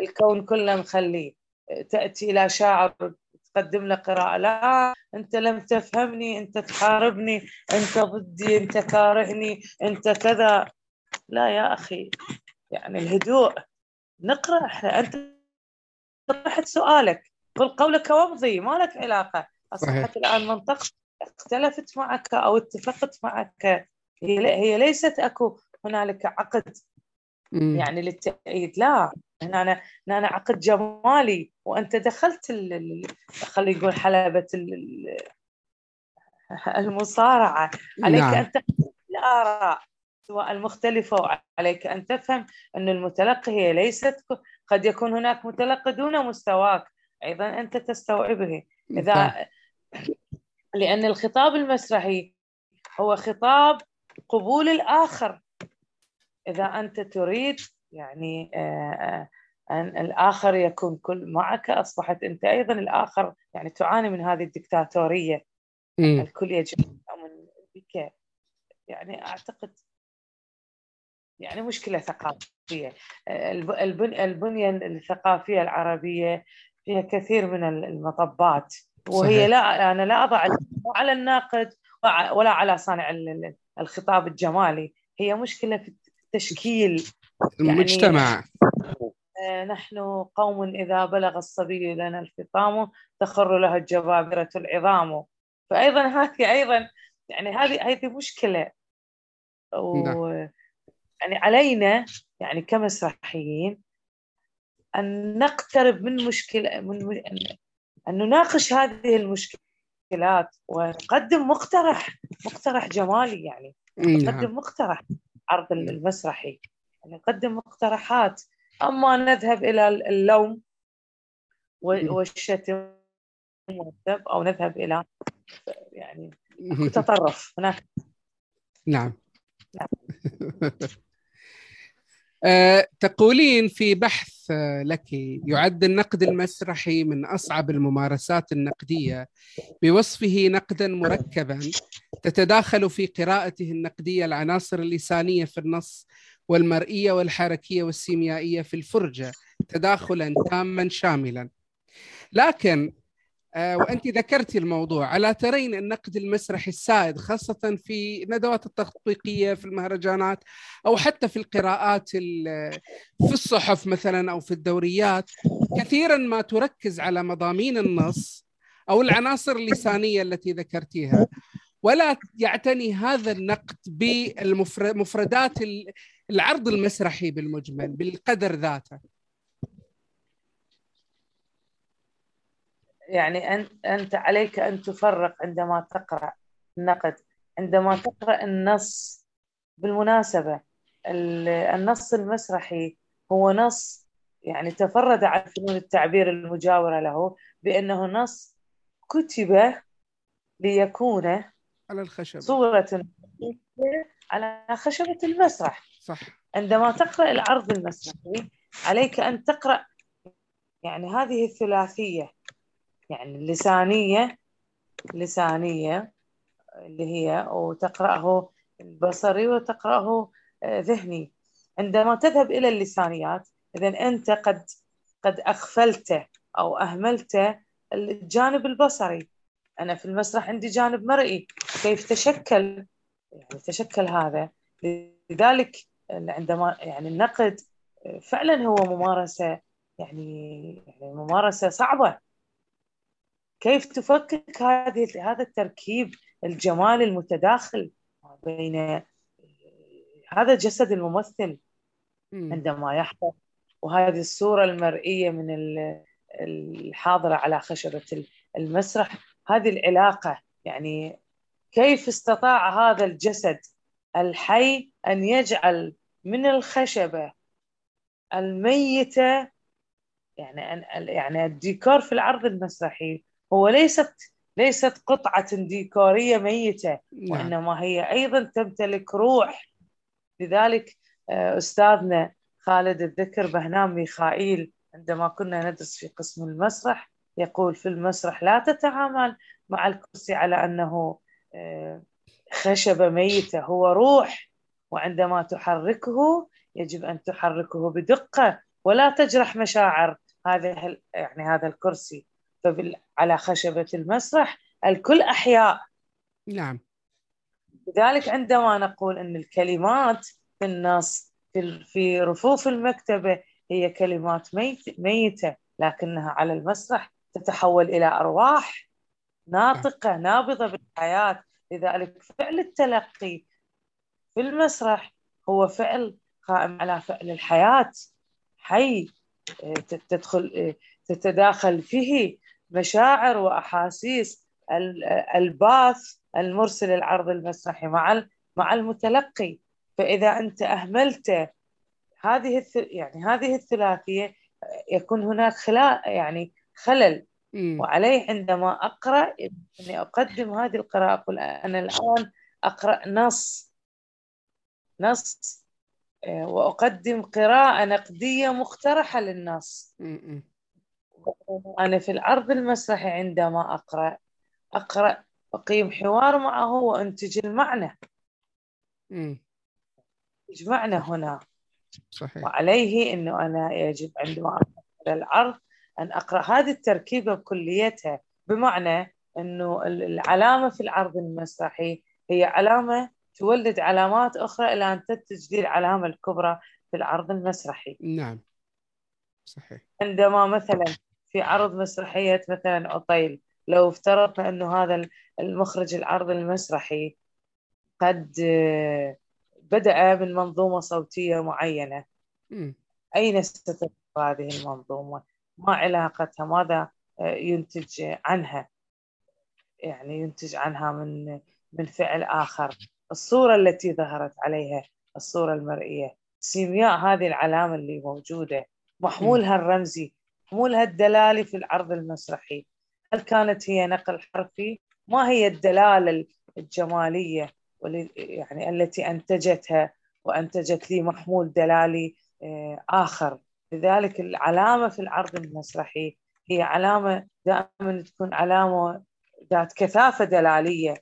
الكون كله مخليه. تأتي إلى شاعر تقدم له قراءة. لا أنت لم تفهمني أنت تحاربني أنت ضدي أنت كارهني أنت كذا. لا يا أخي يعني الهدوء. نقرأ إحنا أنت طرحت سؤالك. قل قولك وامضي ما لك علاقة. أصبحت الآن منطقة اختلفت معك أو اتفقت معك. هي هي ليست أكو هنالك عقد يعني للتأييد. لا. هنا أنا هنا أنا عقد جمالي وأنت دخلت خلينا نقول حلبة المصارعة. عليك نعم. أن تقبل الآراء سواء المختلفة وعليك أن تفهم أن المتلقي هي ليست قد يكون هناك متلقي دون مستواك. أيضا أنت تستوعبه. إذا لأن الخطاب المسرحي هو خطاب قبول الآخر. إذا أنت تريد يعني آه، آه، أن الآخر يكون كل معك أصبحت أنت أيضا الآخر يعني تعاني من هذه الدكتاتورية. م. الكل يجب أن بك. يعني أعتقد يعني مشكلة ثقافية. البنية الثقافية العربية فيها كثير من المطبات. وهي صحيح. لا أنا لا أضع على الناقد ولا على صانع الخطاب الجمالي. هي مشكلة في التشكيل. المجتمع. آه، نحن قوم إذا بلغ الصبي لنا الفطام تخر له الجبابرة العظام. فأيضا هذه أيضا يعني هذه هذه مشكلة. و نعم. يعني علينا يعني كمسرحيين أن نقترب من مشكلة من أن نناقش هذه المشكلات ونقدم مقترح مقترح جمالي يعني. نعم. نقدم مقترح عرض المسرحي. يعني نقدم مقترحات. أما نذهب إلى اللوم والشتم أو نذهب إلى يعني تطرف هناك. نعم. نعم. أه تقولين في بحث لك يعد النقد المسرحي من أصعب الممارسات النقدية بوصفه نقدا مركبا تتداخل في قراءته النقدية العناصر اللسانية في النص والمرئية والحركية والسيميائية في الفرجة تداخلا تاما شاملا. لكن آه، وأنت ذكرتي الموضوع الا ترين النقد المسرحي السائد خاصة في ندوات التطبيقية في المهرجانات أو حتى في القراءات في الصحف مثلا أو في الدوريات كثيرا ما تركز على مضامين النص أو العناصر اللسانية التي ذكرتيها. ولا يعتني هذا النقد بالمفردات العرض المسرحي بالمجمل بالقدر ذاته. يعني أنت عليك أن تفرق عندما تقرأ النقد عندما تقرأ النص بالمناسبة. النص المسرحي هو نص يعني تفرد عن فنون التعبير المجاورة له بأنه نص كتب ليكون على الخشبة صورة على خشبة المسرح. صح. عندما تقرأ العرض المسرحي عليك أن تقرأ يعني هذه الثلاثية يعني اللسانية لسانية اللي هي وتقرأه البصري وتقرأه آه، ذهني. عندما تذهب إلى اللسانيات إذا أنت قد قد أغفلت أو أهملت الجانب البصري. أنا في المسرح عندي جانب مرئي. كيف تشكل؟ يعني تشكل هذا. لذلك عندما يعني النقد فعلا هو ممارسة يعني يعني ممارسة صعبة. كيف تفكك هذه هذا التركيب الجمالي المتداخل بين هذا جسد الممثل عندما يحضر وهذه الصورة المرئية من الحاضرة على خشبة المسرح. هذه العلاقة يعني كيف استطاع هذا الجسد الحي أن يجعل من الخشبة الميتة يعني يعني الديكور في العرض المسرحي هو ليست ليست قطعة ديكورية ميتة نعم. وإنما هي أيضا تمتلك روح لذلك آه، أستاذنا خالد الذكر بهنام ميخائيل عندما كنا ندرس في قسم المسرح يقول في المسرح لا تتعامل مع الكرسي على أنه آه، خشبة ميتة هو روح. وعندما تحركه يجب أن تحركه بدقة ولا تجرح مشاعر. هذا يعني هذا الكرسي. على خشبة المسرح الكل أحياء. نعم. لذلك عندما نقول أن الكلمات في النص في, في رفوف المكتبة هي كلمات ميت ميتة لكنها على المسرح تتحول إلى أرواح ناطقة نابضة بالحياة. لذلك فعل التلقي في المسرح هو فعل قائم على فعل الحياة حي تدخل تتداخل فيه مشاعر وأحاسيس الباث المرسل العرض المسرحي مع مع المتلقي. فإذا أنت أهملت هذه يعني هذه الثلاثية يكون هناك خلال يعني خلل. وعليه عندما أقرأ أني أقدم هذه القراءة. أقول أنا الآن أقرأ نص نص آه، وأقدم قراءة نقدية مقترحة للنص. أنا في العرض المسرحي عندما أقرأ أقرأ أقيم حوار معه وأنتج المعنى. أنتج معنى هنا. صحيح. وعليه أنه أنا يجب عندما أقرأ العرض أن أقرأ هذه التركيبة بكليتها بمعنى أنه العلامة في العرض المسرحي هي علامة تولد علامات أخرى إلى أن تنتج لي العلامة الكبرى في العرض المسرحي نعم صحيح عندما مثلا في عرض مسرحية مثلا عطيل لو افترضنا أنه هذا المخرج العرض المسرحي قد بدأ من منظومة صوتية معينة م. أين ستبقى هذه المنظومة؟ ما علاقتها ماذا آه، ينتج عنها. يعني ينتج عنها من من فعل آخر. الصورة التي ظهرت عليها الصورة المرئية. سيمياء هذه العلامة اللي موجودة. محمولها الرمزي. محمولها الدلالي في العرض المسرحي. هل كانت هي نقل حرفي؟ ما هي الدلالة الجمالية يعني التي أنتجتها وأنتجت لي محمول دلالي آه، آخر؟ لذلك العلامة في العرض المسرحي هي علامة دائما تكون علامة ذات كثافة دلالية.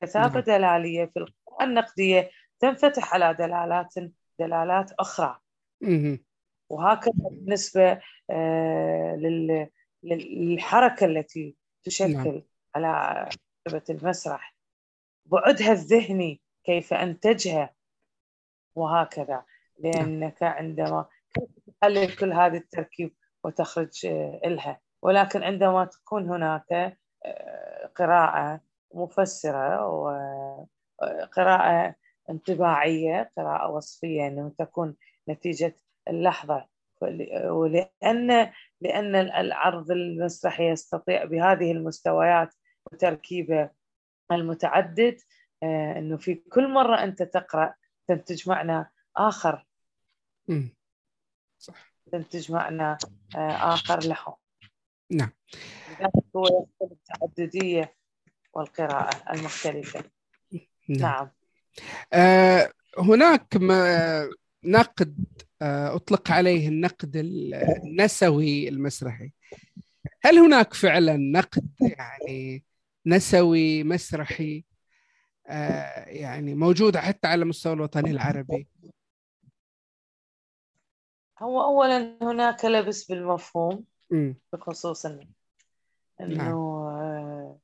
كثافة نعم. دلالية في القراءة النقدية تنفتح على دلالات دلالات أخرى. وهكذا بالنسبة آه، للحركة التي تشكل نعم. على المسرح. بعدها الذهني كيف أنتجها؟ وهكذا. لأنك عندما تحلل كل هذه التركيب وتخرج آه، لها ولكن عندما تكون هناك آه، قراءة مفسرة وقراءة آه، انطباعية قراءة وصفية أنه تكون نتيجة اللحظة. ولأن لأن العرض المسرحي يستطيع بهذه المستويات وتركيبه المتعدد إنه في كل مرة أنت تقرأ تنتج معنى آخر. صح. تنتج معنى آه، آخر له نعم. هو التعددية والقراءة المختلفة. نعم, نعم. آه هناك ما نقد آه أطلق عليه النقد النسوي المسرحي. هل هناك فعلا نقد يعني نسوي مسرحي؟ آه، يعني موجودة حتى على مستوى الوطني العربي. هو أولا هناك لبس بالمفهوم بخصوص إنه نعم. آه،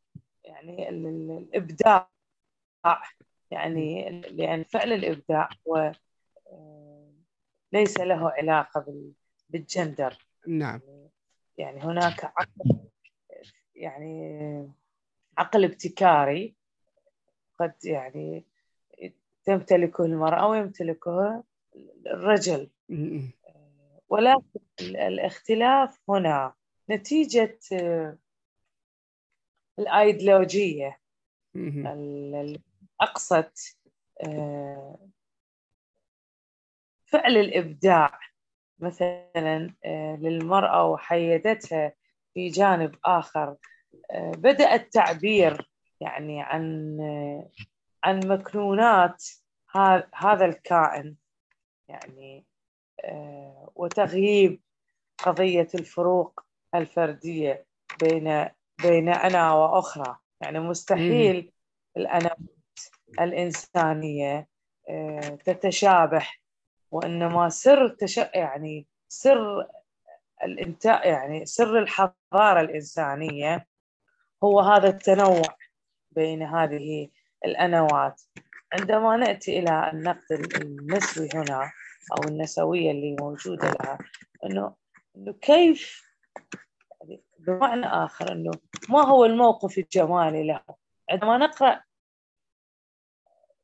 يعني الإبداع يعني لأن فعل الإبداع هو آه، ليس له علاقة بالجندر. نعم. يعني هناك عقل يعني عقل ابتكاري قد يعني تمتلكه المرأة ويمتلكه الرجل. ولكن الاختلاف هنا نتيجة الأيديولوجية أقصت آه، فعل الإبداع مثلا آه، للمرأة وحيدتها في جانب آخر آه، بدأ التعبير يعني عن عن مكنونات هذا الكائن يعني آه، وتغييب قضية الفروق الفردية بين بين أنا وأخرى. يعني مستحيل الأنا الإنسانية آه، تتشابه وإنما سر تش... يعني سر الإنتاء يعني سر الحضارة الإنسانية هو هذا التنوع بين هذه الأنوات. عندما نأتي إلى النقد النسوي هنا أو النسوية اللي موجودة لها أنه أنه كيف بمعنى آخر أنه ما هو الموقف الجمالي له. عندما نقرأ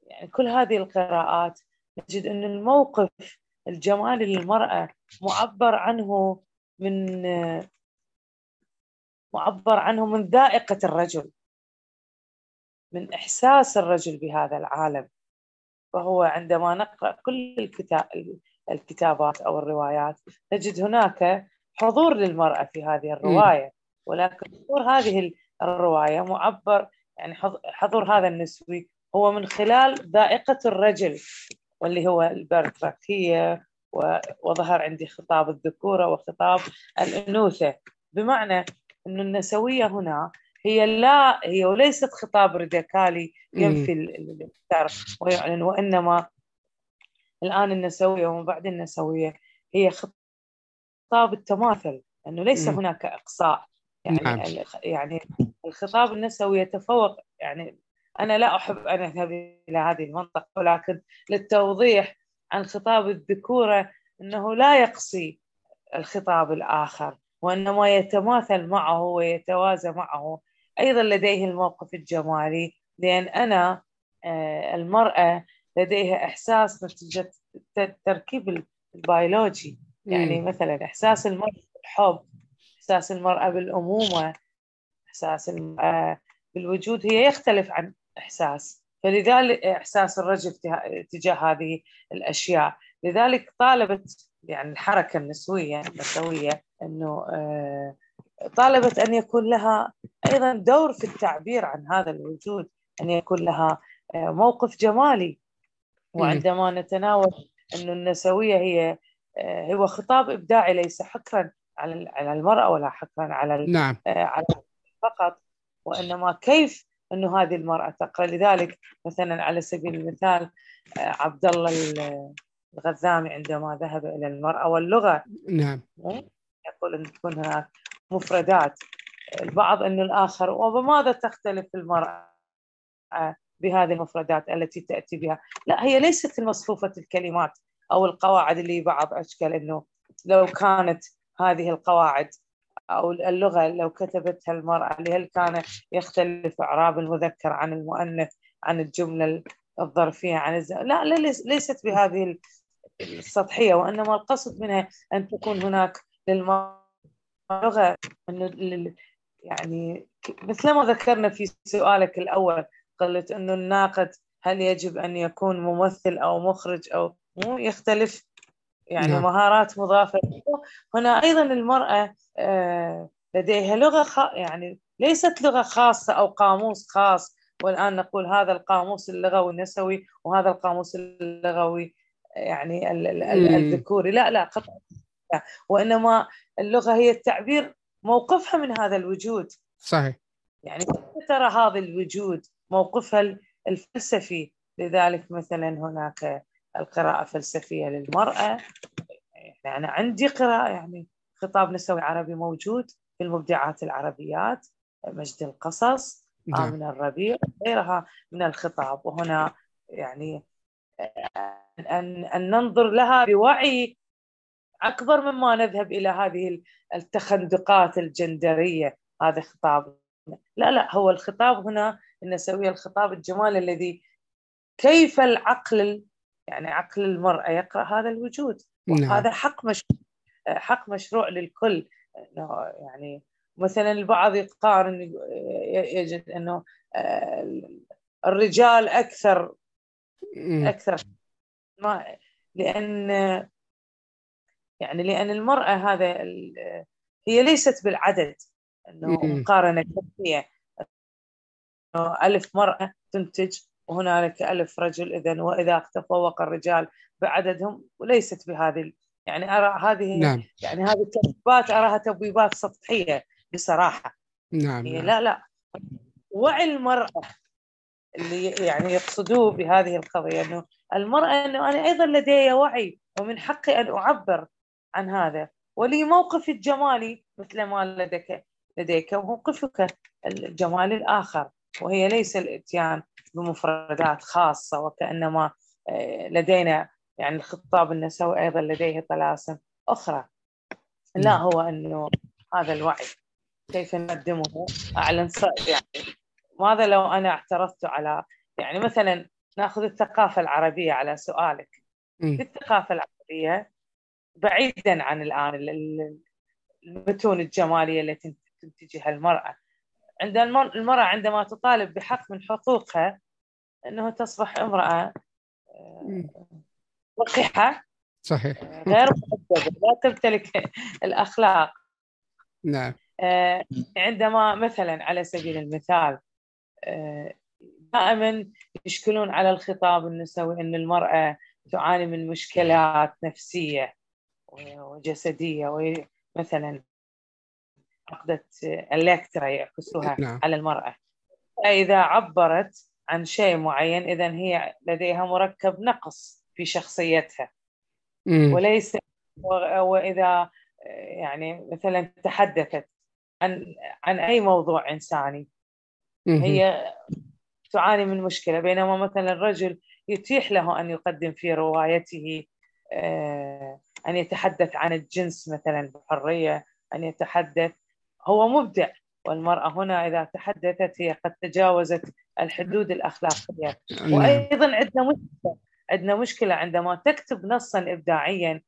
يعني كل هذه القراءات نجد أن الموقف الجمالي للمرأة معبر عنه من معبر عنه من ذائقة الرجل من إحساس الرجل بهذا العالم. فهو عندما نقرأ كل الكتاب الكتابات أو الروايات نجد هناك حضور للمرأة في هذه الرواية ولكن حضور هذه الرواية معبر يعني حضور هذا النسوي هو من خلال ذائقة الرجل واللي هو البرتراكية وظهر عندي خطاب الذكورة وخطاب الأنوثة. بمعنى أن النسوية هنا هي لا هي وليست خطاب راديكالي ينفي التعرف ويعلن وإنما الآن النسوية ومن بعد النسوية هي خطاب التماثل انه ليس مم. هناك إقصاء يعني نعم. يعني الخطاب النسوي يتفوق يعني أنا لا أحب أن أذهب إلى هذه المنطقة ولكن للتوضيح عن خطاب الذكورة إنه لا يقصي الخطاب الآخر وإنما يتماثل معه ويتوازى معه أيضا لديه الموقف الجمالي لأن أنا آه، المرأة لديها إحساس نتيجة التركيب البيولوجي. يعني مثلا إحساس المرأة بالحب إحساس المرأة بالأمومة إحساس المرأة بالوجود هي يختلف عن إحساس. فلذلك إحساس الرجل تجاه هذه الأشياء. لذلك طالبت يعني الحركة النسوية النسوية أنه آه طالبت أن يكون لها أيضا دور في التعبير عن هذا الوجود أن يكون لها آه، موقف جمالي. وعندما نتناول أن النسوية هي آه، هو خطاب إبداعي ليس حكرا على على المرأة ولا حكرا على نعم. آه، على فقط. وإنما كيف أنه هذه المرأة تقرأ؟ لذلك مثلا على سبيل المثال عبد الله الغذامي عندما ذهب إلى المرأة واللغة. نعم. يقول أن تكون هناك مفردات البعض أن الآخر وبماذا تختلف المرأة بهذه المفردات التي تأتي بها؟ لا هي ليست المصفوفة الكلمات أو القواعد اللي بعض أشكال أنه لو كانت هذه القواعد أو اللغة لو كتبتها المرأة هل كان يختلف إعراب المذكر عن المؤنث عن الجملة الظرفية عن الز... لا ليست بهذه السطحية وإنما القصد منها أن تكون هناك للمرأة لغة يعني مثل ما ذكرنا في سؤالك الأول قلت إنه الناقد هل يجب أن يكون ممثل أو مخرج أو مو يختلف؟ يعني نعم. مهارات مضافة. هنا أيضا المرأة آه، لديها لغة خ... يعني ليست لغة خاصة أو قاموس خاص. والآن نقول هذا القاموس اللغوي النسوي وهذا القاموس اللغوي يعني الذكوري. لا لا قطعا. وإنما اللغة هي التعبير موقفها من هذا الوجود. صحيح. يعني ترى هذا الوجود موقفها الفلسفي؟ لذلك مثلا هناك القراءة الفلسفية للمرأة. يعني أنا عندي قراءة يعني خطاب نسوي عربي موجود في المبدعات العربيات مجد القصص نعم. آمنة الربيع غيرها من الخطاب. وهنا يعني أن, أن ننظر لها بوعي أكبر مما نذهب إلى هذه التخندقات الجندرية هذا خطاب. لا لا هو الخطاب هنا النسوي الخطاب الجمال الذي كيف العقل يعني عقل المرأة يقرأ هذا الوجود. نعم. هذا حق مشروع حق مشروع للكل. يعني مثلا البعض يقارن يجد إنه آه، الرجال أكثر أكثر. ما لأن يعني لأن المرأة هذا هي ليست بالعدد إنه مقارنة كافيه ألف مرأة تنتج وهنالك ألف رجل إذا وإذا تفوق الرجال بعددهم وليست بهذه يعني أرى هذه نعم. يعني هذه التبويبات أراها تبويبات سطحية بصراحة نعم, نعم. لا لا وعي المرأة اللي يعني يقصدوه بهذه القضية أنه المرأة أنه أنا أيضا لدي وعي ومن حقي أن أعبر عن هذا. ولي موقفي الجمالي مثل ما لديك لديك وموقفك الجمالي الآخر وهي ليس الإتيان بمفردات خاصة وكأنما آه، لدينا يعني الخطاب النسوي أيضا لديه طلاسم أخرى. لا نعم. هو أنه هذا الوعي كيف نقدمه؟ أعلن يعني ماذا لو أنا اعترضت على يعني مثلا نأخذ الثقافة العربية على سؤالك. في الثقافة العربية بعيدا عن الآن المتون الجمالية التي تنتجها المرأة. عند المرأة عندما تطالب بحق من حقوقها أنه تصبح امرأة آه، وقحة صحيح. غير مؤدبة لا تمتلك الأخلاق. نعم. آه، عندما مثلا على سبيل المثال آه، دائما يشكلون على الخطاب النسوي أن المرأة تعاني من مشكلات نفسية. وجسدية ومثلا عقدة الكترا يعكسوها نعم. على المرأة فإذا عبرت عن شيء معين إذا هي لديها مركب نقص في شخصيتها مم. وليس وإذا يعني مثلا تحدثت عن عن أي موضوع إنساني مم. هي تعاني من مشكلة بينما مثلا الرجل يتيح له أن يقدم في روايته آه، أن يتحدث عن الجنس مثلا بحرية أن يتحدث. هو مبدع والمرأة هنا إذا تحدثت هي قد تجاوزت الحدود الأخلاقية. نعم. وأيضا عندنا مشكلة عندنا مشكلة عندما تكتب نصا إبداعيا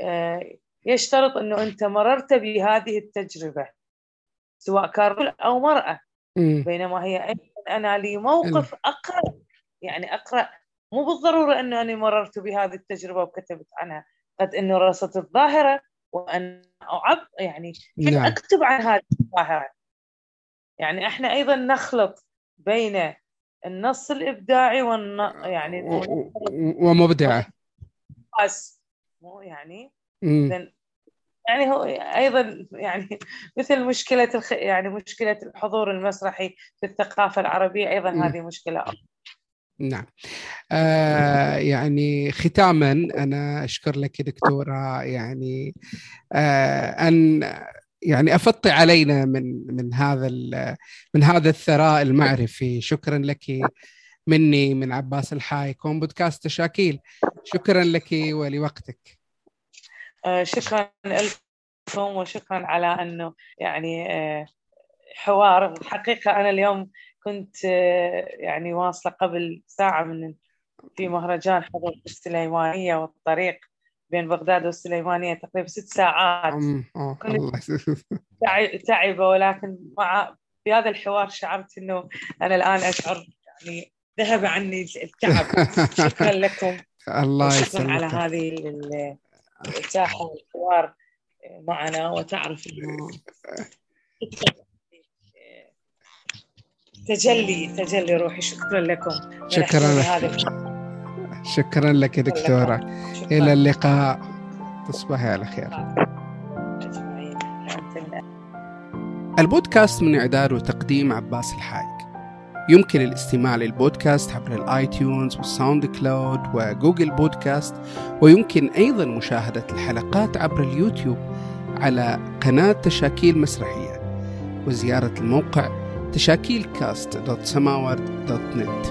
آه، يشترط أنه أنت مررت بهذه التجربة سواء كان رجل أو مرأة. بينما هي أنا لي موقف أقرأ يعني أقرأ. مو بالضرورة أنه أنا مررت بهذه التجربة وكتبت عنها. قد أنه رصدت الظاهرة وأن أعب يعني نعم. أكتب عن هذه الظاهرة. يعني إحنا أيضا نخلط بين النص الإبداعي والن... يعني ومبدعة. بس مو يعني يعني هو أيضا يعني مثل مشكلة الخ... يعني مشكلة الحضور المسرحي في الثقافة العربية أيضا م. هذه مشكلة نعم. آه يعني ختاما أنا أشكر لك دكتورة يعني آه أن يعني افضي علينا من من هذا من هذا الثراء المعرفي. شكرا لك مني من عباس الحاي كون بودكاست تشاكيل شكرا لك ولوقتك. آه شكرا لكم وشكرا على أنه يعني آه حوار. الحقيقة أنا اليوم كنت آه، يعني واصلة قبل ساعة من في مهرجان حضر السليمانية والطريق بين بغداد والسليمانية تقريبا ست ساعات. تعبة ولكن مع في هذا الحوار شعرت إنه أنا الآن أشعر يعني ذهب عني التعب. شكرا لكم. الله يسلمك. على هذه الإتاحة والحوار معنا وتعرف إنه تجلي تجلي روحي. شكرا لكم. شكرا لك. شكرا لك يا دكتورة. شكرا. إلى اللقاء. تصبحي على خير. البودكاست من إعداد وتقديم عباس الحايق يمكن الاستماع للبودكاست عبر ال iTunes وال SoundCloud و Google Podcast ويمكن أيضا مشاهدة الحلقات عبر اليوتيوب على قناة تشاكيل مسرحية وزيارة الموقع تشاكيل كاست دوت سماورد دوت نت